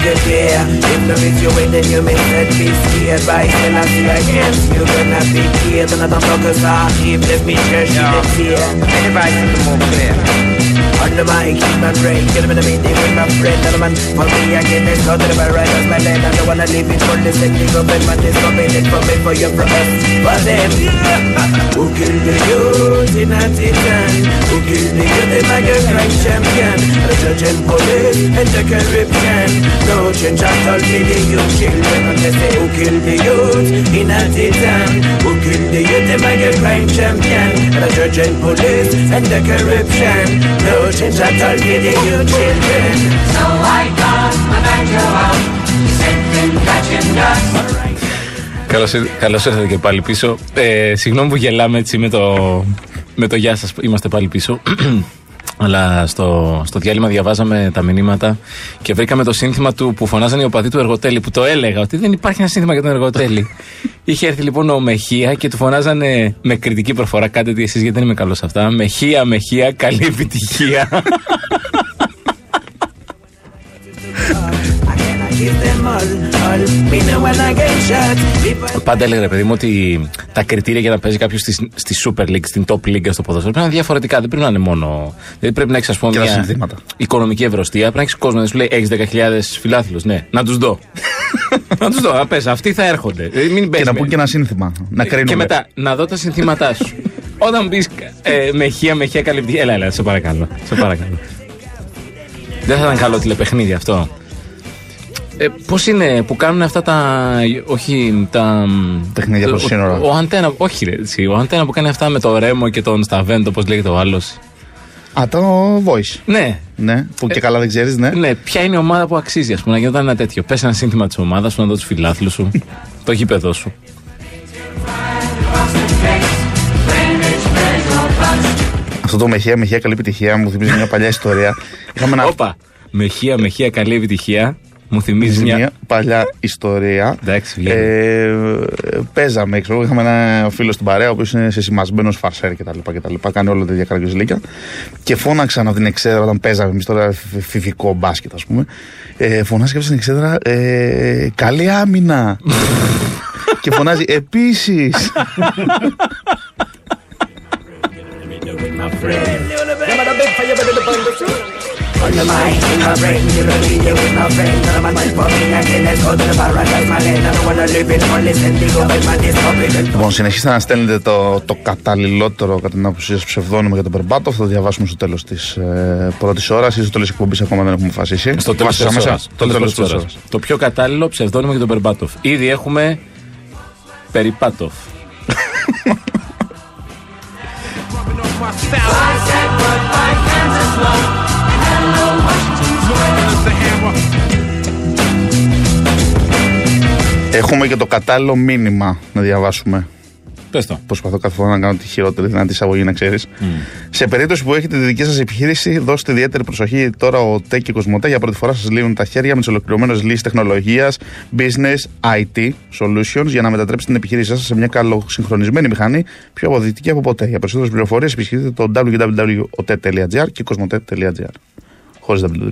like a. If no is you win, then you may set be scared. By then I see against you gonna be killed. And I don't talk as I keep this me in the tear. And if I see the more clear. On the mic, keep my brain, get him in a meeting with my friend. And man, for me, I get this out of the right as my land. I don't wanna leave it for the second government, man, this coming it for me, for you, for us, for them. Who killed the youth in a titan? Who killed the youth in like a crime champion? The judge and police and the corruption. No change at all, me the youth children. And they say, who killed the youth in a titan? Who killed the youth in like a crime champion? The judge and police and the corruption. No change at all, me the youth children. So I got my banjo out, sent catching dust. Καλώ ήρθατε και πάλι πίσω. Ε, συγγνώμη που γελάμε έτσι με το, με το γεια σα. Είμαστε πάλι πίσω. Αλλά στο, στο διάλειμμα διαβάζαμε τα μηνύματα και βρήκαμε το σύνθημα του που φωνάζανε οι οπαδοί του Εργοτέλη. Που το έλεγα ότι δεν υπάρχει ένα σύνθημα για τον Εργοτέλη. Είχε έρθει λοιπόν ο Μεχία και του φωνάζανε με κριτική προφορά. Κάντε τι εσείς γιατί δεν είμαι καλός σε αυτά. Μεχία, Μεχία, καλή επιτυχία. Πάντα έλεγα, ρε παιδί μου, ότι τα κριτήρια για να παίζει κάποιος στη, στη Super League, στην Top League στο ποδόσφαιρο πρέπει να είναι διαφορετικά. Δεν πρέπει να είναι μόνο. Δηλαδή πρέπει να έχεις, ας πούμε, Και τα μια συνθήματα. οικονομική ευρωστία. Πρέπει να έχεις κόσμο να σου λέει: Έχεις 10.000 φιλάθλους. Ναι, να τους δω. να τους δω, να πες, αυτοί θα έρχονται. Δηλαδή, μην Και παίζει να με- πούν και ένα σύνθημα. Να κρίνουμε. και μετά, να δω τα συνθήματά σου. Όταν μπεις ε, με χεία, με χεία καλυπτή. Έλα, έλα, σε παρακαλώ. Σε παρακαλώ. Δεν θα ήταν καλό τηλεπαιχνίδι αυτό. Ε, Πώς είναι που κάνουν αυτά τα. Όχι τα. Παιχνίδια προς ο- σύνορα. Ο, Αντένα. Όχι, ρε, εσύ, ο Αντένα που κάνει αυτά με το Ρέμο και τον Σταβέντο, όπω λέγεται ο άλλος. Α, το voice. Ναι, Ναι, που και καλά δεν ξέρεις, ναι. ναι, ποια είναι η ομάδα που αξίζει, ας πούμε, να γινόταν ένα τέτοιο. Πες ένα σύνθημα της ομάδας σου, να δω τους φιλάθλους σου, το γήπεδο σου. Αυτό το μεχεία, μεχεία, καλή επιτυχία μου θυμίζει μια παλιά ιστορία. Είχαμε ένα. Όπα. Μεχεία, μεχεία, καλή επιτυχία. Μου θυμίζει μια... μια. παλιά ιστορία. Εντάξει, βγαίνει. ε, παίζαμε, ξέρω, εγώ, είχαμε ένα φίλο στην παρέα, ο οποίο είναι σε σημασμένο φαρσέρ κτλ. κτλ. Κάνει όλα τα διακραγγιζλίκια. Και φώναξαν από την εξέδρα όταν παίζαμε εμεί τώρα φι- φιβικό μπάσκετ, α πούμε. Ε, φωνάζει κάποιο στην εξέδρα, ε, καλή άμυνα. και φωνάζει επίση. With my friend. On the mic, in my brain, give a video with my friend. And I'm on my phone, I can let's go to the paradise, my land. I don't wanna live in one listen, the government is copying. Λοιπόν, συνεχίστε να στέλνετε το, το καταλληλότερο κατά την άποψή σας ψευδόνυμο για τον Περμπάτο. Θα το διαβάσουμε στο τέλος της ε, πρώτης ώρας ή στο τέλος της εκπομπής. Ακόμα δεν έχουμε αποφασίσει. Στο τέλος Βάζετε της μέσα. ώρας. Το τέλος της ώρας. Το πιο κατάλληλο ψευδόνυμο για τον Περμπάτοφ. Ήδη έχουμε Περιπάτοφ. Έχουμε και το κατάλληλο μήνυμα να διαβάσουμε. Πες το. Προσπαθώ κάθε φορά να κάνω τη χειρότερη δυνατή εισαγωγή, να ξέρεις. Σε περίπτωση που έχετε τη δική σας επιχείρηση, δώστε ιδιαίτερη προσοχή. Τώρα ο ΤΕ και η Κοσμοτέ για πρώτη φορά σας λύνουν τα χέρια με τις ολοκληρωμένες λύσεις τεχνολογίας, business, IT solutions για να μετατρέψετε την επιχείρησή σας σε μια καλοσυγχρονισμένη μηχανή πιο αποδεικτική από ποτέ. Για περισσότερες πληροφορίες επισκεφτείτε το www.ot.gr και κοσμοτέ.gr. Χωρίς www.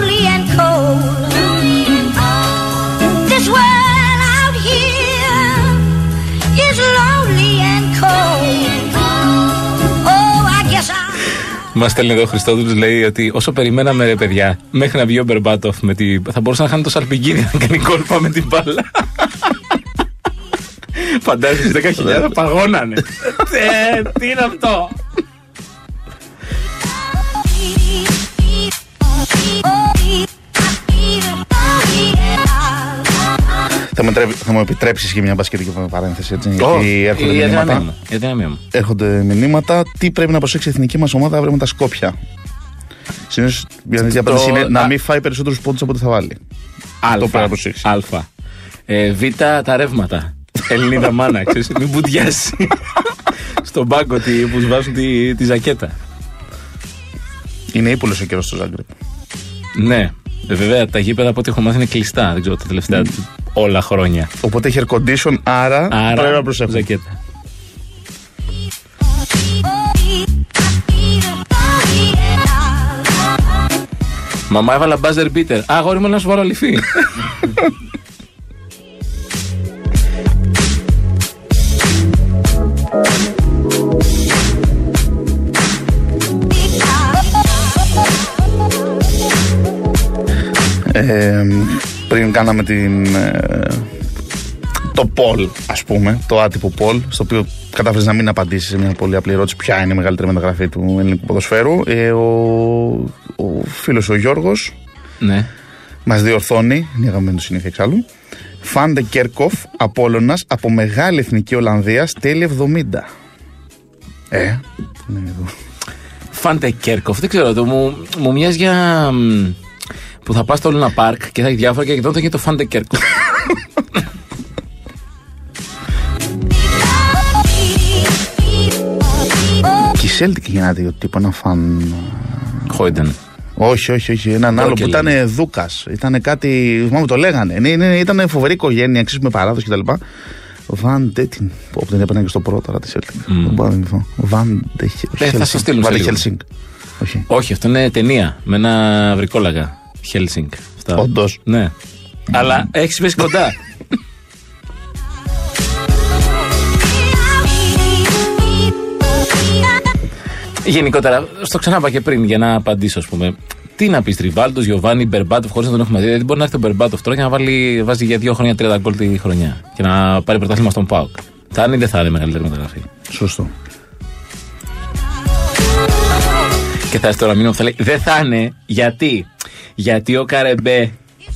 Lonely and cold. This world out here is lonely and cold. Oh, I guess I. Μα στέλνει εδώ ο Χριστόδουλος, λέει ότι όσο περιμέναμε ρε παιδιά, μέχρι να βγει ο Μπερμπάτοφ, με τη... θα μπορούσε να χάνει το Σαλπιγκίδη να κάνει κόλπα με την μπάλα. Φαντάζεσαι 10.000 παγώνανε. Ε, Τι είναι αυτό; Θα μου, τρέ- θα μου επιτρέψεις και μια μπασκετική παρένθεση, έτσι. γιατί έρχονται η αδυναμία μηνύματα. μου. Η αδυναμία μου. έρχονται μηνύματα. Τι πρέπει να προσέξει η εθνική μας ομάδα αύριο με τα Σκόπια. Συνήθως η αρνητική απάντηση είναι να α- μην φάει περισσότερους πόντους από ό,τι θα βάλει. Αλφα. πρέπει να προσέξεις. Αλφα. Ε, β, τα ρεύματα. Ελληνίδα μάνα, ξέρεις, μην μπουδιάσει. Στον πάγκο τι, που σου βάζουν τη, τη ζακέτα. Είναι ύπουλος ο καιρός στο Ζάγκρεπ. Ναι. Ε, βέβαια τα γήπεδα από ό,τι έχω μάθει είναι κλειστά. Δεν ξέρω τα τελευταία όλα χρόνια. Οπότε έχει air condition, άρα, Άρα, πρέπει να προσέχουμε. ζακέτα. Μαμά έβαλα buzzer beater. Α, αγόρι μου, να σου βάλω αληθή. Ε, πριν κάναμε την, ε, το poll, ας πούμε, το άτυπο poll, στο οποίο κατάφερες να μην απαντήσεις σε μια πολύ απλή ερώτηση ποια είναι η μεγαλύτερη μεταγραφή του ελληνικού ποδοσφαίρου. Ε, ο, ο φίλος ο Γιώργος ναι. μας διορθώνει, είναι η αγαπημένη του συνήθεια εξάλλου, Φάντε Κέρκοφ, Απόλλωνας, από Μεγάλη Εθνική Ολλανδία, τέλη 70. Ε, είναι εδώ. Φάντε Κέρκοφ, δεν ξέρω, το, μου, μου μοιάζει για. Μ, που θα πας στο Λούνα Πάρκ και θα έχει διάφορα και εδώ θα γίνει το Φάντε Κέρκοφ. Και η Celtic γεννάται ο τύπο ένα φαν. Χόιντεν. Όχι, όχι, όχι. Έναν άλλο που Ρόκελ. ήταν Δούκας. Ήταν κάτι. Θυμάμαι το λέγανε. Είναι, είναι, ήταν φοβερή οικογένεια, εξίσου με παράδοση κτλ. Βαν Ντέτιν. Που δεν έπαιρνε και στο πρώτο, αλλά τη Celtic. Δεν μπορώ να θυμηθώ. Βαν Ε, θα στο στείλουμε σε Βαν λίγο. Χέλσινγκ. Όχι. Όχι, αυτό είναι ταινία με ένα βρικόλαγα. Χέλσινγκ. Αυτά. Όντως. Ναι. Αλλά έχεις πέσει κοντά. Γενικότερα, στο ξανάπα και πριν για να απαντήσω, ας πούμε. Τι να πεις Τριβάλτο, Γιωβάνι, Μπερμπάτοφ, χωρίς να τον έχουμε δει. Δηλαδή, μπορεί να έρθει ο Μπερμπάτοφ τώρα και να βάλει, βάζει για δύο χρόνια 30 γκολ τη χρονιά και να πάρει πρωτάθλημα στον Πάουκ. Θα είναι ή δεν θα είναι μεγαλύτερη μεταγραφή; Σωστό. Και θα έρθει τώρα μήνυμα που θα λέει Δεν θα είναι. Γιατί; Γιατί ο Καρεμπέ.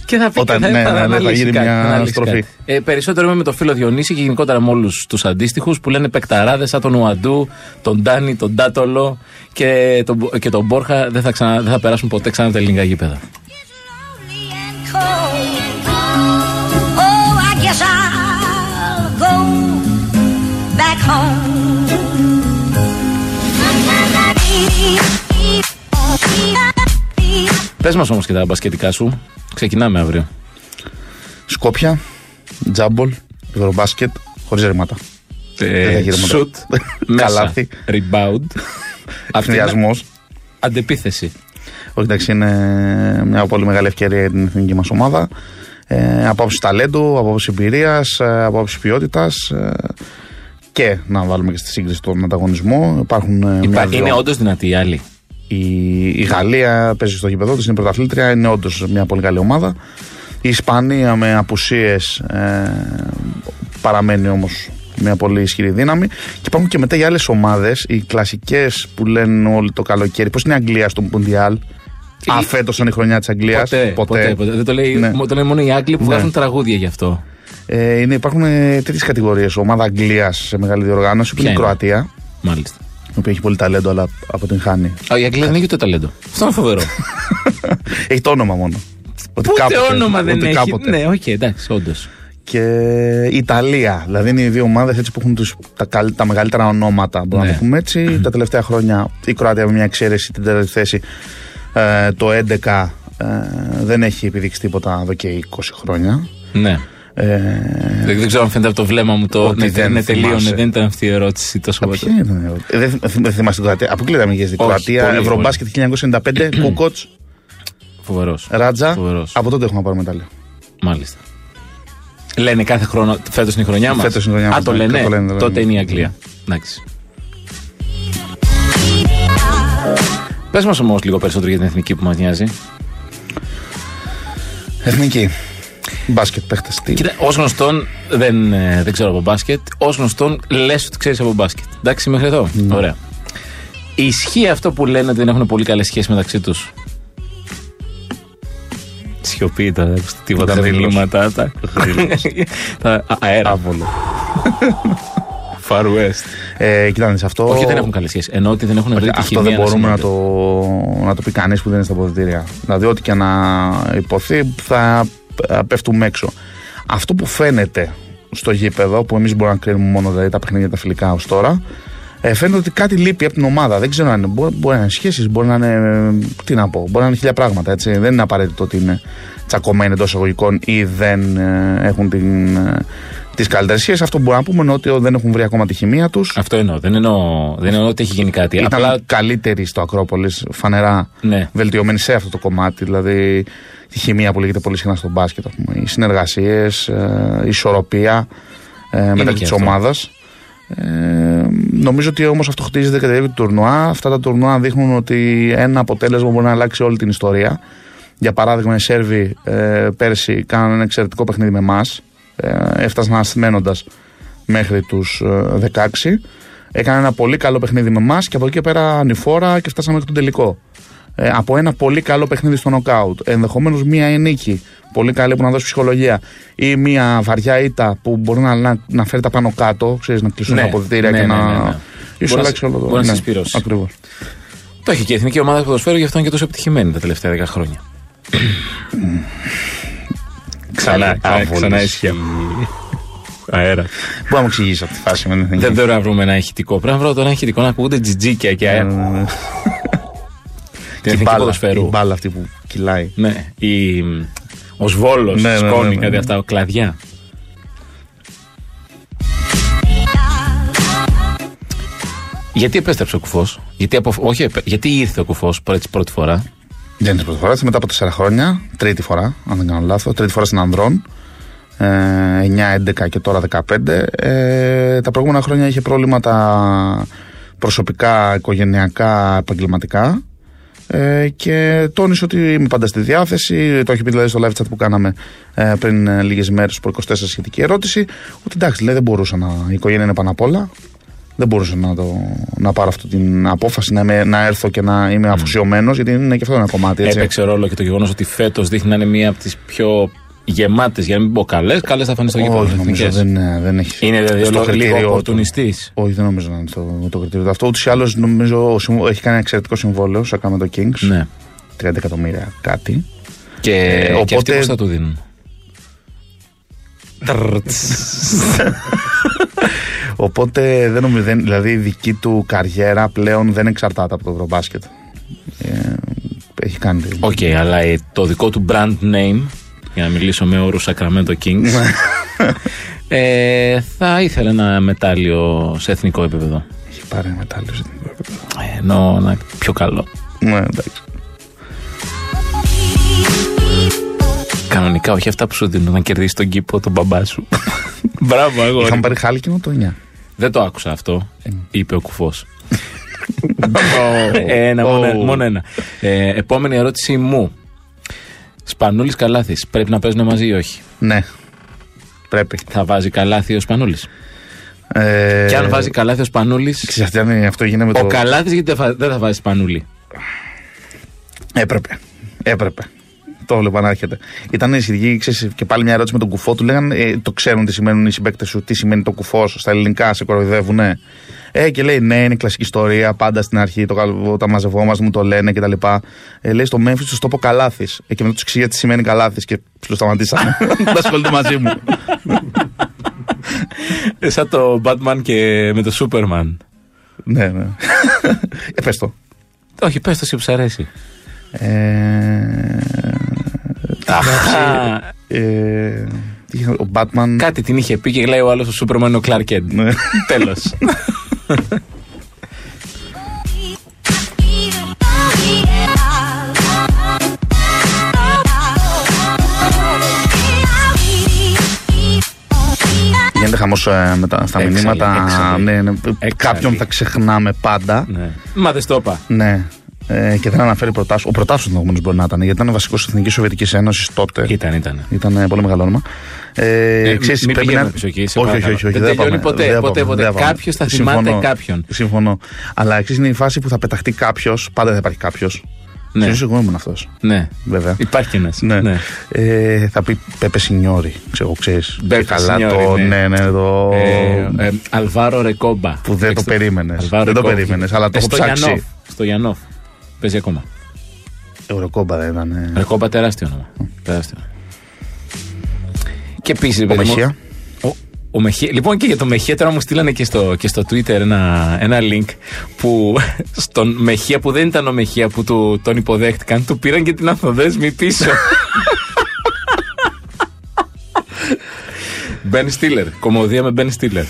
Και θα πει Όταν- και ναι, ναι, ναι, θα αναλύσει γίνει κάτι, μια θα αναλύσει στροφή. κάτι. Ε, περισσότερο είμαι με τον φίλο Διονύση και γενικότερα με όλους τους αντίστοιχους που λένε πεκταράδες σαν τον Ουαντού, τον Ντάνι, τον Ντάτολο και τον, και τον Μπόρχα δεν θα, ξανα, δεν θα περάσουν ποτέ ξανά τα ελληνικά γήπεδα. Oh, I guess I'll go back home. Πες μας όμως και τα μπασκετικά σου. Ξεκινάμε αύριο. Σκόπια, τζάμπολ, ευρωμπάσκετ, χωρίς ρήματα. Δεν θα Ε, γίνει ρήματα. σουτ, μέσα, Καλάθι. rebound. Αυτή είναι Συνδυασμό. Αντεπίθεση. Όχι, εντάξει, είναι μια πολύ μεγάλη ευκαιρία για την εθνική μας ομάδα. Ε, από άποψη ταλέντου, από άποψη εμπειρίας, από άποψη ποιότητας. Ε, και να βάλουμε και στη σύγκριση τον ανταγωνισμό. Υπάρχουν ε, Υπά, μια-δυο- είναι όντως δυνατή η άλλη. Η, η Γαλλία παίζει στο γήπεδο της, είναι πρωταθλήτρια, είναι όντως μια πολύ καλή ομάδα. Η Ισπανία με απουσίες ε, παραμένει όμως μια πολύ ισχυρή δύναμη. Και υπάρχουν και μετά οι άλλες ομάδες, οι κλασικές που λένε όλοι το καλοκαίρι. Πώς είναι η Αγγλία στο Μουντιάλ. Αφέτο ήταν η χρονιά της Αγγλίας; Ποτέ, ποτέ, ποτέ. Δεν το λέει, Ναι. το λέει μόνο οι Άγγλοι που Ναι. βγάζουν τραγούδια γι' αυτό. Ε, είναι, υπάρχουν τέτοιες κατηγορίες. Ομάδα Αγγλίας σε μεγάλη διοργάνωση που Ποια είναι η είναι; Κροατία, Μάλιστα. Η οποία έχει πολύ ταλέντο, αλλά αποτυγχάνει. Α, η Αγγλία δεν έχει ούτε ταλέντο. Αυτό είναι φοβερό. έχει το όνομα μόνο. Ότι Ούτε κάποτε- όνομα δεν ότι έχει. κάποτε. Ναι, οκ, εντάξει, όντως. και η Ιταλία. Δηλαδή είναι οι δύο ομάδες που έχουν τους, τα, καλ- τα μεγαλύτερα ονόματα, μπορούμε Ναι. να το πούμε έτσι. Τα τελευταία χρόνια η Κροατία με μια εξαίρεση την τέταρτη θέση ε, το 11 ε, δεν έχει επιδείξει τίποτα εδώ και 20 χρόνια. Ναι. Ε, Δεν, δεν ξέρω αν φαίνεται από το βλέμμα μου το. Ότι Ναι, δεν ναι, τελείωνε. θυμάσαι. Δεν ήταν αυτή η ερώτηση τόσο πολύ. ποια ήταν η ερώτηση; Ε, δεν, θυμ- δεν θυμάσαι την Κροατία. Αποκλείται με την Κροατία. πολύ, Ευρωμπάσκετ 1995, Κούκοτς, Φοβερός. Ράτζα. Φοβερός. Από τότε έχουμε πάρει μετάλλιο. Μάλιστα. Λένε κάθε χρόνο. Φέτος είναι η χρονιά μας; Φέτος είναι η χρονιά Α, μας, το ναι, λένε. το λένε, το Τότε λένε. είναι η Αγγλία. Εντάξει. Πες μας όμως λίγο περισσότερο για την εθνική που μας νοιάζει. Εθνική. Μπάσκετ παίχτες. Κοίτα, ως γνωστόν δεν, ε, δεν ξέρω από μπάσκετ. Ω γνωστόν λες ότι ξέρεις από μπάσκετ. Εντάξει, μέχρι εδώ. Ναι. Ωραία. Ισχύει αυτό που λένε ότι δεν έχουν πολύ καλές σχέσεις μεταξύ τους; Σιωπή τώρα, δεν ακούστε τίποτα Γρήλος. μηνύματα. Τα, τα α- αέρα. Άβολο. Far West. Ε, κοιτάξτε, αυτό. Όχι, δεν έχουν καλές σχέσεις. Ενώ ότι δεν έχουν βρει τη Αυτό χημεία δεν μπορούμε να συνδέεται. το, να το πει κανείς που δεν είναι στα αποδητήρια. Δηλαδή, ό,τι και να υποθεί, θα ε, πέφτουμε έξω. Αυτό που φαίνεται στο γήπεδο, που εμείς μπορούμε να κρίνουμε μόνο δηλαδή, τα παιχνίδια τα φιλικά ως τώρα, Ε, φαίνεται ότι κάτι λείπει από την ομάδα. Δεν ξέρω αν είναι. Μπορεί, μπορεί να είναι σχέσεις, μπορεί να είναι. ε, Τι να πω, μπορεί να είναι χίλια πράγματα. Έτσι. Δεν είναι απαραίτητο ότι είναι τσακωμένοι εντός εισαγωγικών ή δεν ε, έχουν την, ε, τις καλύτερες σχέσεις. Αυτό που μπορούμε να πούμε είναι ότι δεν έχουν βρει ακόμα τη χημεία τους. Αυτό εννοώ. Δεν εννοώ, δεν εννοώ ότι έχει γίνει κάτι. Ήταν Απλά καλύτεροι στο Ακρόπολης, φανερά Ναι. βελτιωμένοι σε αυτό το κομμάτι. Δηλαδή η χημεία που λέγεται πολύ συχνά στο μπάσκετ, ας πούμε, οι συνεργασίες, η ισορροπία ε, μεταξύ και της αυτό. ομάδας. Ε, νομίζω ότι όμως αυτό χτίζεται κατά τη διάρκεια του τουρνουά. Αυτά τα τουρνουά δείχνουν ότι ένα αποτέλεσμα μπορεί να αλλάξει όλη την ιστορία. Για παράδειγμα, οι Σέρβοι ε, πέρσι κάνανε ένα εξαιρετικό παιχνίδι με εμάς. Ε, έφτασαν ασθμένοντα μέχρι τους 16. Έκανε ένα πολύ καλό παιχνίδι με εμάς και από εκεί και πέρα ανηφόρα και φτάσαμε μέχρι τον τελικό. Ε, από ένα πολύ καλό παιχνίδι στο νοκάουτ. Ενδεχομένως μία νίκη πολύ καλή που να δώσει ψυχολογία ή μία βαριά ήττα που μπορεί να, να, να φέρει τα πάνω κάτω, ξέρεις, να κλείσουν Ναι, τα αποδητήρια ναι, και ναι, να. ναι, ναι. ίσως Μπορεί να αλλάξει σε- όλο το. μπορεί να σε συσπυρώσει. Ακριβώς. το έχει και η εθνική ομάδα ποδοσφαίρου, γι' αυτό είναι και τόσο επιτυχημένη τα τελευταία 10 χρόνια. Ξανά, Άβολης. ξανά ισχύει. Αέρα. Μπορεί να μου εξηγήσεις αυτή τη φάση με την εθνική. Δεν μπορώ να βρούμε ένα ηχητικό. Πρέπει να βρω τώρα ένα ηχητικό να ακούγονται τζιτζίκια και αέρα. Ε, Την η εθνική μπάλα, η ποδοσφαίρου. μπάλα αυτή που κυλάει. Ναι, η, ο Σβόλος, Ναι, ναι, ναι, σκόνη, ναι, κάτι ναι. αυτά, κλαδιά. Γιατί επέστρεψε ο κουφός, γιατί, απο... όχι, επέ- γιατί ήρθε ο κουφός πρώτη, πρώτη φορά; Δεν είναι η πρώτη φορά, έτσι μετά από 4 χρόνια. Τρίτη φορά, αν δεν κάνω λάθος. Τρίτη φορά στην Ανδρών. Ε, 9-11 και τώρα 15. Ε, τα προηγούμενα χρόνια είχε προβλήματα προσωπικά, οικογενειακά, επαγγελματικά. Ε, και τόνισε ότι είμαι πάντα στη διάθεση. Το έχει πει δηλαδή στο live chat που κάναμε ε, πριν ε, λίγες μέρες, προ 24 σχετική ερώτηση. Ότι εντάξει, λέει, δεν μπορούσα να. Η οικογένεια είναι πάνω απ' όλα. Δεν μπορούσα να, το, να πάρω αυτή την απόφαση να, είμαι, να έρθω και να είμαι αφοσιωμένος, γιατί είναι και αυτό ένα κομμάτι. Έτσι. Έπαιξε ρόλο και το γεγονός ότι φέτος δείχνει να είναι μία από τις πιο γεμάτες, για να μην πω καλές, καλές θα φανεί στο γήπεδο. Όχι, νομίζω εθνικές. δεν, ε, δεν έχει. Είναι δηλαδή στο λίγο, λίγο κριτήριό του. οπορτουνιστής. Όχι, δεν νομίζω να είναι στο, το κριτήριο του. Αυτό ούτως ή άλλως νομίζω ο συμβ- έχει κάνει ένα εξαιρετικό συμβόλαιο σαν με το Kings. Ναι. 30 εκατομμύρια κάτι. Και, Ε, και οπότε- αυτοί πώς θα του δίνουν; Οπότε δεν νομίζω, δεν, δηλαδή η δική του καριέρα πλέον δεν εξαρτάται από το Ευρωμπάσκετ. Ε, έχει κάνει. την- Οκ, αλλά ε, το δικό του brand name, για να μιλήσω με όρους Sacramento Kings, ε, θα ήθελε ένα μετάλλιο σε εθνικό επίπεδο. Έχει πάρει ένα μετάλλιο σε εθνικό επίπεδο. Ε, Ενώ ένα πιο καλό. Ναι, εντάξει. Κανονικά, όχι αυτά που σου δίνουν να κερδίσεις τον κήπο τον μπαμπά σου. Μπράβο, αγόρι. Είχαμε πάρει χάλκινο το 9. Δεν το άκουσα αυτό, είπε ο κουφός. ένα, μόνο, Oh. μόνο ένα. Ε, επόμενη ερώτηση μου. Σπανούλης Καλάθης. Πρέπει να παίζουν μαζί ή όχι; Ναι. Πρέπει. Θα βάζει καλάθι ο Σπανούλης; Ε, Και αν βάζει καλάθι ο Σπανούλης. Ξέρεις, αν αυτό γίνεται με Ο το. Καλάθης γιατί δεν θα- δεν θα βάζει Σπανούλη; Έπρεπε. Έπρεπε. Το βλέπα να έρχεται. Ήταν σχετική ξέρεις, και πάλι μια ερώτηση με τον κουφό. Του λέγανε ε, το ξέρουν τι σημαίνουν οι συμπαίκτες σου, τι σημαίνει το κουφό στα ελληνικά, σε κοροϊδεύουν. Ναι. Ε, και λέει ναι, είναι κλασική ιστορία. Πάντα στην αρχή, το, καλ- όταν μαζευόμαστε, μου το λένε κτλ. Ε, λέει στο Memphis τους το πω καλάθις. Ε, και μετά τους εξηγεί τι σημαίνει καλάθις και τους σταματήσανε. Δεν ασχολείται μαζί μου. Ε, Σαν το Batman και με το Superman. ναι, ναι. ε, πες το. Όχι, πες το εσύ που σ' αρέσει. Ε, Αχα. Ε, τι είχε- ο Batman. Κάτι την είχε πει και λέει ο άλλος ο Superman είναι ο Clark Kent. Ναι. Τέλος. Γίνεται χαμός με τα, στα Έξαλλη, μηνύματα. έξαλλη. Ναι, ναι. Έξαλλη. Κάποιον θα ξεχνάμε πάντα. ναι. Μα δεν στο είπα. Ναι. Ε, και δεν αναφέρει προτάσου. Ο προτάσου ενδεχομένως μπορεί να ήταν, γιατί ήταν βασικός της Εθνικής Σοβιετικής Ένωσης τότε. Ήταν, ήταν. Ήταν ε, πολύ μεγάλο όνομα. Ε, Ε, ξέρεις, μην πρέπει πηγαίνουμε να- πίσω εκεί, σε όχι, όχι, παρακαλώ. όχι, όχι, Δεν δεν τελειώνει πάμε, ποτέ, δεν ποτέ, πάμε, ποτέ. δεν πάμε. Κάποιος θα θυμάται Συμφωνώ. κάποιον. Συμφωνώ. Αλλά εξή είναι η φάση που θα πεταχτεί κάποιος. Πάντα θα υπάρχει κάποιος. Ναι. Ναι. εγώ ήμουν αυτός. Ναι. Βέβαια. Υπάρχει ένας. Ναι. Ε, θα πει Πέπε Σινιόρι. Ξέρω, ξέρεις. Μπέπε Και καλά Σινιόρι, το. ναι. Ναι, ναι, το. Ε, ε, Αλβάρο Ρεκόμπα. Που δεν το περίμενες. Αλβάρο Δεν το Ρεκόμπα. περίμενες, αλλά το Ε, έχω στο ψάξει. Γιαννόφ. Στο Γιαννόφ. Παίζει ακόμα. Ευρωκόμπα δεν ήταν. ε. Ρεκόμπα τεράστιο όνομα. Τεράστιο. Και επίσης, Ο Μεχεία. ο Μεχέ, λοιπόν και για το Μεχέ τώρα μου στείλανε και στο, και στο Twitter ένα, ένα link που στον Μεχέ που δεν ήταν ο Μεχέ που του, τον υποδέχτηκαν του πήραν και την ανθοδέσμη πίσω. Μπεν Στίλερ. Κομμωδία με Μπεν Στίλερ.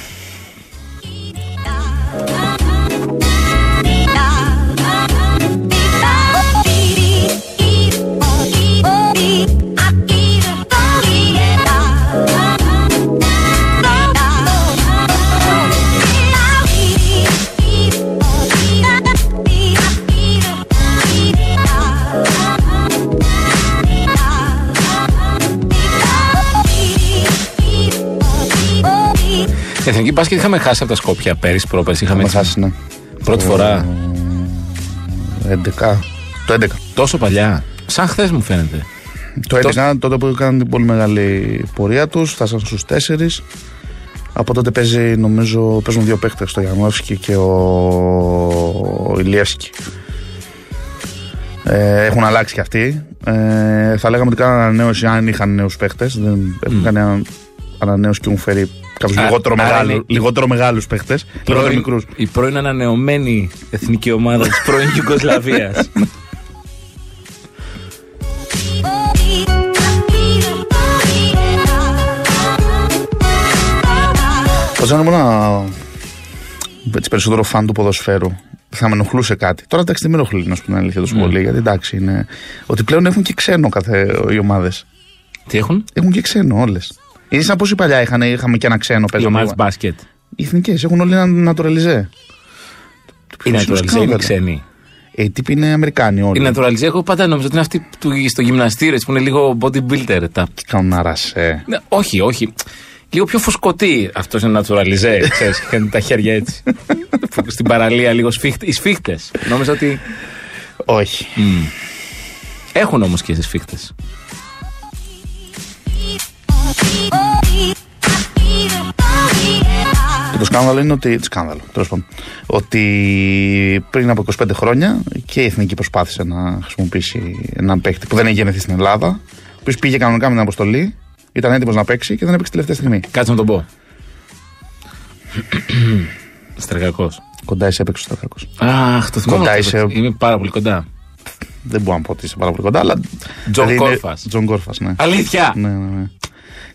Εθνική μπάσκετ είχαμε χάσει από τα Σκόπια πέρυσι, πρόπερσι. Είχαμε Είχαμε έτσι χάσει, ναι. πρώτη φορά. 11. Το 11. Τόσο παλιά. Σαν χθες μου φαίνεται. Το 11 τότε που έκαναν την πολύ μεγάλη πορεία τους, φτάσαν στους 4. Από τότε παίζει, νομίζω, παίζουν δύο παίχτε, το Γιαννόφσκι και ο, ο Ηλιεύσκι. Ε, έχουν αλλάξει κι αυτοί. Ε, θα λέγαμε ότι κάναν ανανέωση αν είχαν νέους παίχτε. Δεν έχουν κάνει ανα- ανανέωση και έχουν φέρει κάποιους Α, λιγότερο, άρα μεγάλου, είναι- λιγότερο μεγάλους παίχτες. Λιγότερο μικρούς. η πρώην ανανεωμένη εθνική ομάδα της πρώην Ιουγκοσλαβία. Όταν ήμουν ένα- έτσι περισσότερο φαν του ποδοσφαίρου, θα με ενοχλούσε κάτι. Τώρα εντάξει δεν με ενοχλεί να σου πω την αλήθεια τόσο πολύ, γιατί εντάξει είναι. Ότι πλέον έχουν και ξένο κάθε οι ομάδες. Τι έχουν, Έχουν και ξένο όλες. Είναι σαν πώ οι παλιά είχαν, είχαμε και ένα ξένο οι παίζοντα. ομάδε μπάσκετ. Οι εθνικές έχουν όλοι ένα naturalize. Είναι Φυσικά, naturalize, είναι βέβαια. ξένοι. Ε, οι τύποι είναι Αμερικάνοι όλοι. Είναι naturalize. Εγώ πάντα νόμιζα ότι είναι αυτοί του, στο γυμναστήρες που είναι λίγο bodybuilder. Τα... Και κάνουν ένα ρασέ. Ναι, όχι, όχι. Λίγο πιο φουσκωτή αυτός είναι naturalize. Ξέρεις, κάνει τα χέρια έτσι. Που Στην παραλία λίγο σφίχτε. Οι σφίχτες. Νόμιζα ότι. Όχι. Έχουν όμως και οι σφίχτες. Το σκάνδαλο είναι ότι. Σκάνδαλο, τέλος πάντων. Ότι πριν από 25 χρόνια και η Εθνική προσπάθησε να χρησιμοποιήσει έναν παίκτη που δεν έχει γεννηθεί στην Ελλάδα, ο οποίος πήγε κανονικά με την αποστολή, ήταν έτοιμος να παίξει και δεν έπαιξε τελευταία στιγμή. Κάτσε να τον πω. Στεργακό. Κοντά είσαι έπαιξε στο Σταθερικό. Αχ, το θυμάμαι. Κοντά αυτό. είσαι. Είμαι πάρα πολύ κοντά. Δεν μπορώ να πω ότι είσαι πάρα πολύ κοντά, αλλά. Τζον δηλαδή είναι- Κόρφας. Τζον Κόρφας, ναι. Αλήθεια! ναι, ναι, ναι.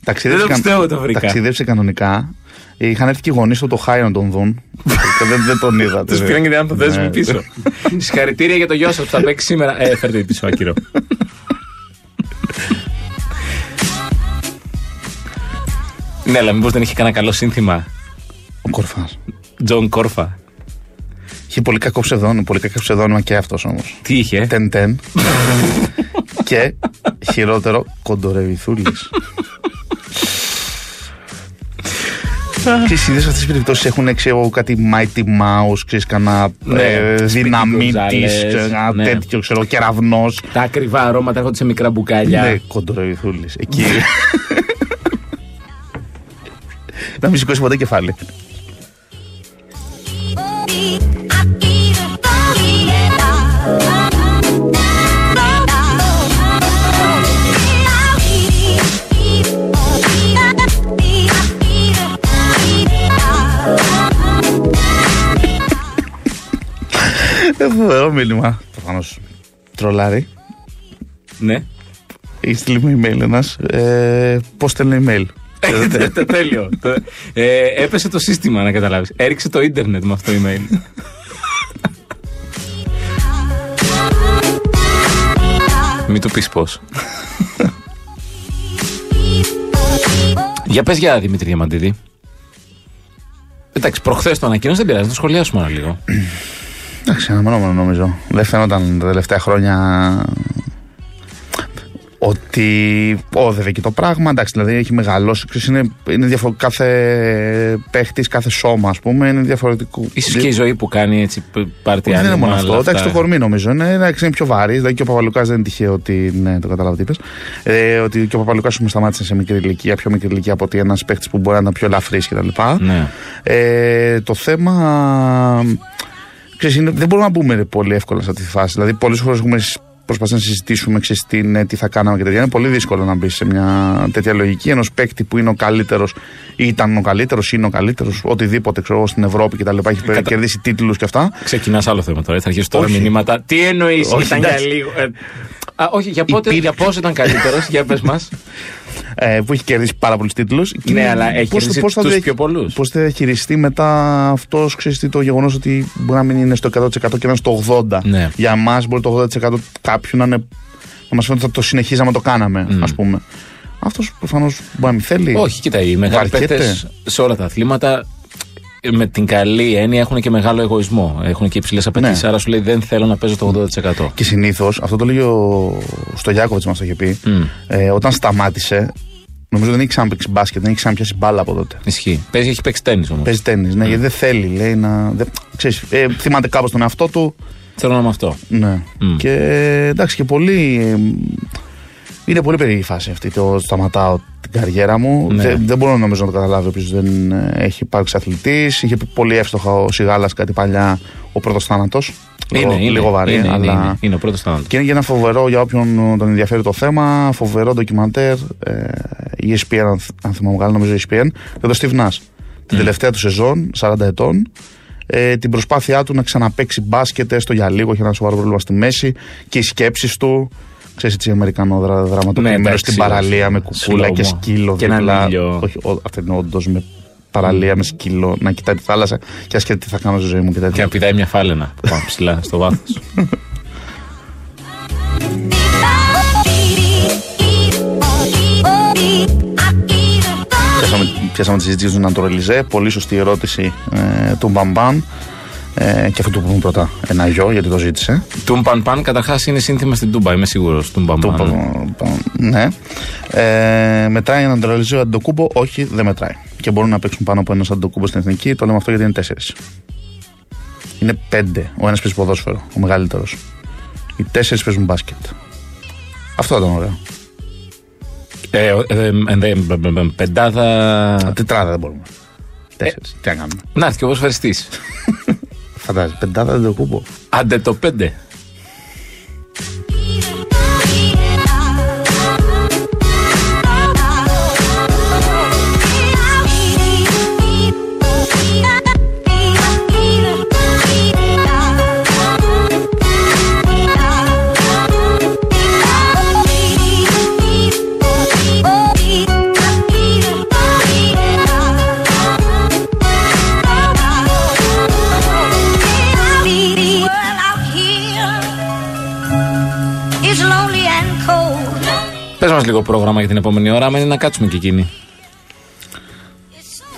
Δεν το πιστεύω το βρήκα. Ταξίδευσε κανονικά. Είχαν έρθει και οι γονείς του το Οχάιο να τον δουν. και δεν, δεν τον είδα. Τους πήραν και την ανθοδέσμη Ναι. πίσω. Συγχαρητήρια για το γιο σας που θα παίξει σήμερα. Ε, φέρτε πίσω, άκυρο. Ναι, αλλά μήπως δεν είχε κανένα καλό σύνθημα. Ο Κορφάς. Τζον Κόρφα. Είχε πολύ κακό ψευδόνυμο, πολύ κακό ψευδόνυμα και αυτός όμως. Τι είχε; Τεντέν. και χειρότερο, κοντορεβιθούλης. Ξέρεις, είδες αυτές τις περιπτώσεις έχουν ξέρω, κάτι Mighty Mouse, ξέρεις, κανένα Ναι, ε, Speedy δυναμίτης, Γκονζάλες, ξέρω, ένα ναι. τέτοιο, ξέρω, κεραυνός. Τα ακριβά αρώματα έρχονται σε μικρά μπουκάλια. Ναι, κοντορεβιθούλης. Εκεί. Να μην σηκώσει ποτέ κεφάλι. Ε, Φοβερό μήνυμα. Προφανώς τρολάρι. Ναι. Έχει στείλει μου email ένας. Ε, Πώς στέλνει email; Ε, τε- Τέλειο. Το- ε, έπεσε το σύστημα, να καταλάβεις. Έριξε το ίντερνετ με αυτό το email. Μην του πεις πώς. για πες για Δημήτρη Διαμαντίδη. Εντάξει, προχθές το ανακοίνωσε, δεν πειράζει, να το σχολιάσουμε ένα λίγο. Εντάξει, αναμενόμενο νομίζω. Δεν φαίνονταν τα τελευταία χρόνια ότι όδευε και το πράγμα. Εντάξει, δηλαδή έχει μεγαλώσει. Ξέρεις, είναι, είναι διαφο- κάθε παίχτης, κάθε σώμα, ας πούμε, είναι διαφορετικό. Ίσως και η ζωή που κάνει έτσι πάρτι δεν είναι μόνο άνοιγμα, αυτό. όλα Εντάξει, αυτά. το κορμί νομίζω είναι, εντάξει, είναι πιο βαρύς. Δηλαδή και ο Παπαλουκάς δεν είναι τυχαίο ότι. Ναι, το κατάλαβα τι είπες. Ε, ότι και ο Παπαλουκάς μου σταμάτησε σε μικρή ηλικία, πιο μικρή ηλικία από ότι ένας παίχτης που μπορεί να είναι πιο ελαφρύς κτλ. Ναι. Ε, το θέμα. Ξέρεις, είναι, δεν μπορούμε να μπούμε πολύ εύκολα σε αυτή τη φάση. Δηλαδή, πολλές φορές έχουμε προσπαθήσει να συζητήσουμε ξέρεις, τι, είναι, τι θα κάναμε και τέτοια. Είναι πολύ δύσκολο να μπεις σε μια τέτοια λογική ενός παίκτη που είναι ο καλύτερος, ήταν ο καλύτερος, είναι ο καλύτερος, οτιδήποτε ξέρω, εγώ, στην Ευρώπη και τα λοιπά. Έχει Κατα- κερδίσει τίτλους και αυτά. Ξεκινάς άλλο θέμα τώρα. Θα αρχίσει τώρα Όχι. μηνύματα. Τι εννοείς, Όχι, ήταν για εντάξει. λίγο. Ε, Α, όχι, για, πότε, Υπήρχε- για πόσο ήταν καλύτερος, για πες μας. Ε, που έχει κερδίσει πάρα πολλούς τίτλους. Ναι, αλλά έχει κερδίσει τους πιο πολλούς. Πώς θα διαχειριστεί μετά αυτός, ξέρεις το γεγονός ότι μπορεί να μην είναι στο 100% και να είναι στο 80%. Ναι. Για εμά μπορεί το 80% κάποιου να, είναι, να μας φαίνεται ότι θα το συνεχίζαμε να το κάναμε, ας πούμε. Αυτός προφανώς μπορεί να μην θέλει. όχι, κοίτα, οι μεγάλοι Βαριέται. παίκτες σε όλα τα αθλήματα με την καλή έννοια έχουν και μεγάλο εγωισμό. Έχουν και υψηλές απαιτήσεις. Ναι. Άρα σου λέει δεν θέλω να παίζω το 80%. Και συνήθως, αυτό το λέει ο στο Γιάκοβιτ μας το είχε πει, ε, όταν σταμάτησε, νομίζω δεν έχει ξαναπέξει μπάσκετ, δεν έχει ξαναπιάσει μπάλα από τότε. Ισχύει. Παίζει, έχει παίξει τέννη όμως. Παίζει τέννη, ναι, γιατί δεν θέλει, λέει να. Δεν, ξέρεις, ε, θυμάται κάπως τον εαυτό του. Θέλω να είμαι αυτό. Ναι. Και εντάξει και πολύ. ε, Είναι πολύ περίεργη η φάση αυτή. Το σταματάω την καριέρα μου. Ναι. Δεν, δεν μπορώ νομίζω να το καταλάβει όποιος δεν ε, έχει υπάρξει αθλητής. Είχε πει πολύ εύστοχα ο Σιγάλας κάτι παλιά ο πρώτος θάνατος. Λίγο, λίγο βαρύ, είναι, είναι, αλλά. είναι, είναι ο πρώτος θάνατος. Και είναι και ένα φοβερό για όποιον τον ενδιαφέρει το θέμα, φοβερό ντοκιμαντέρ. Ε, ESPN, αν, θ- αν θυμάμαι καλά, νομίζω ESPN, για τον Steve Nash. Την τελευταία του σεζόν, 40 ετών, ε, την προσπάθειά του να ξαναπέξει μπάσκετ, έστω για λίγο, είχε ένα σοβαρό πρόβλημα στη μέση και οι σκέψεις του. Ξέρεις έτσι, Αμερικανό δρα, δραματοποιημένο Ναι, εντάξει, στην παραλία όχι. με κουκούλα και Slow-mo. σκύλο. Και έναν δίπλα. ήλιο. Όχι, ο- αυτό είναι όντως με παραλία με σκύλο, να κοιτάει τη θάλασσα και να σκέφτεται τι θα κάνω στη ζωή μου και τέτοια. Και να πηδάει μια φάλαινα πάνω ψηλά στο βάθος. Πιάσαμε, πιάσαμε τη συζήτηση του Ναντορελιζέ. Πολύ σωστή ερώτηση ε, του Μπαμπάν. Ε, και αυτό του πούμε πρώτα ένα γιο, γιατί το ζήτησε. Τούμπαν παν καταρχάς είναι σύνθημα στην Τούμπα, είμαι σίγουρος. Τούμπαν Το, παν. ναι. Ε, μετράει ένα Ναντορελιζέ ο Αντοκούμπο. Όχι, δεν μετράει. Και μπορούν να παίξουν πάνω από ένα Αντοκούμπο στην εθνική. Το λέμε αυτό γιατί είναι τέσσερις. Είναι πέντε. Ο ένας παίζει ποδόσφαιρο, ο μεγαλύτερος. Οι τέσσερις παίζουν μπάσκετ. Αυτό ήταν ωραίο. Ε, ε, ε, ε, ε, ε, Πεντάδα. Τετράδα δεν μπορούμε. Τέσσερις. Τι να κάνουμε. Να έρθει και ο φεριστή. Φαντάζεσαι, πεντάδα δεν το κούμπο. Άντε το πέντε. Πε μα λίγο πρόγραμμα για την επόμενη ώρα, άμα είναι να κάτσουμε και εκείνη.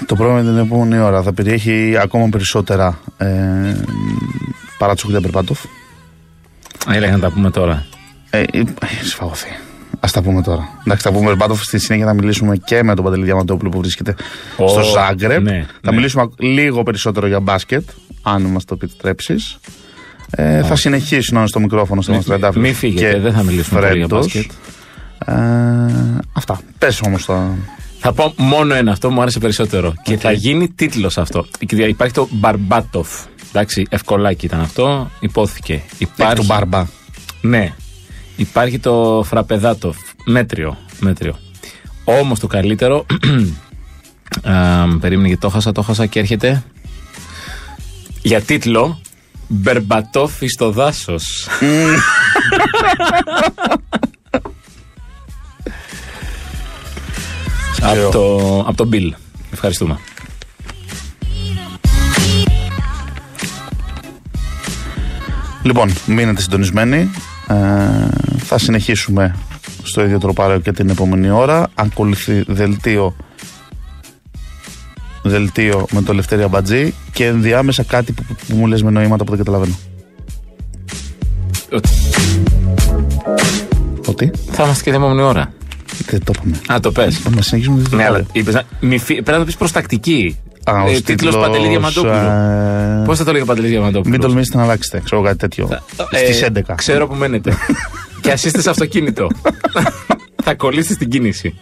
Το πρόβλημα είναι την επόμενη ώρα θα περιέχει ακόμα περισσότερα ε, παρά Τσούκια Περπάτοφ. Έλεγα να τα πούμε τώρα. Ε, ε, σφαγωθεί. Α τα πούμε τώρα. Εντάξει, θα πούμε Περπάτοφ στη συνέχεια θα μιλήσουμε και με τον Παντελή Διαμαντόπουλο που βρίσκεται Ω, στο Ζάγκρεπ. ναι, θα ναι. μιλήσουμε λίγο περισσότερο για μπάσκετ, αν μας το επιτρέψεις. Ε, θα συνεχίσουν να είναι στο μικρόφωνο στο Μη- Μαστρεντάφυλλο. μη φύγετε, δεν θα μιλήσουμε πολύ για μπάσκετ. Ε, αυτά. Πες όμως τα. Θα πω μόνο ένα, αυτό μου άρεσε περισσότερο. Και θα γίνει τίτλος αυτό. Και Υπάρχει το Μπαρμπάτοφ. Εντάξει, ευκολάκι ήταν αυτό. Υπόθηκε. Υπάρχει του Μπάρμπα. Ναι. Υπάρχει το Φραπεδάτοφ. Μέτριο. Μέτριο. Όμως το καλύτερο. α, περίμενε και το χάσα, το χάσα και έρχεται. Για τίτλο. Μπερμπατόφι στο δάσος. από, το, από τον Bill. Ευχαριστούμε. Λοιπόν, μείνετε συντονισμένοι. Ε, θα συνεχίσουμε στο ίδιο τροπάριο και την επόμενη ώρα. Ακολουθεί δελτίο, δελτίο με το Λευτέρια Μπατζή και ενδιάμεσα κάτι που, που μου λες με νοήματα που δεν καταλαβαίνω. Ότι Ότι; Θα είμαστε και την επόμενη ώρα. Δεν το είπαμε. Α, το πες. Να συνεχίσουμε το Ναι, αλλά τροπάριο. είπες να- μη φύ- πρέπει να το πεις προ τακτική. Α, ο Ε, τίτλος, Τίτλο Παντελή Διαμαντόπουλου. ε, Πώς θα το λέγε Παντελή Διαμαντόπουλος; Μην τολμήσετε να αλλάξετε, ξέρω κάτι τέτοιο. Ε, Στις 11. Ξέρω που μένετε. και ας είστε σε αυτοκίνητο. θα κολλήσετε στην κίνηση.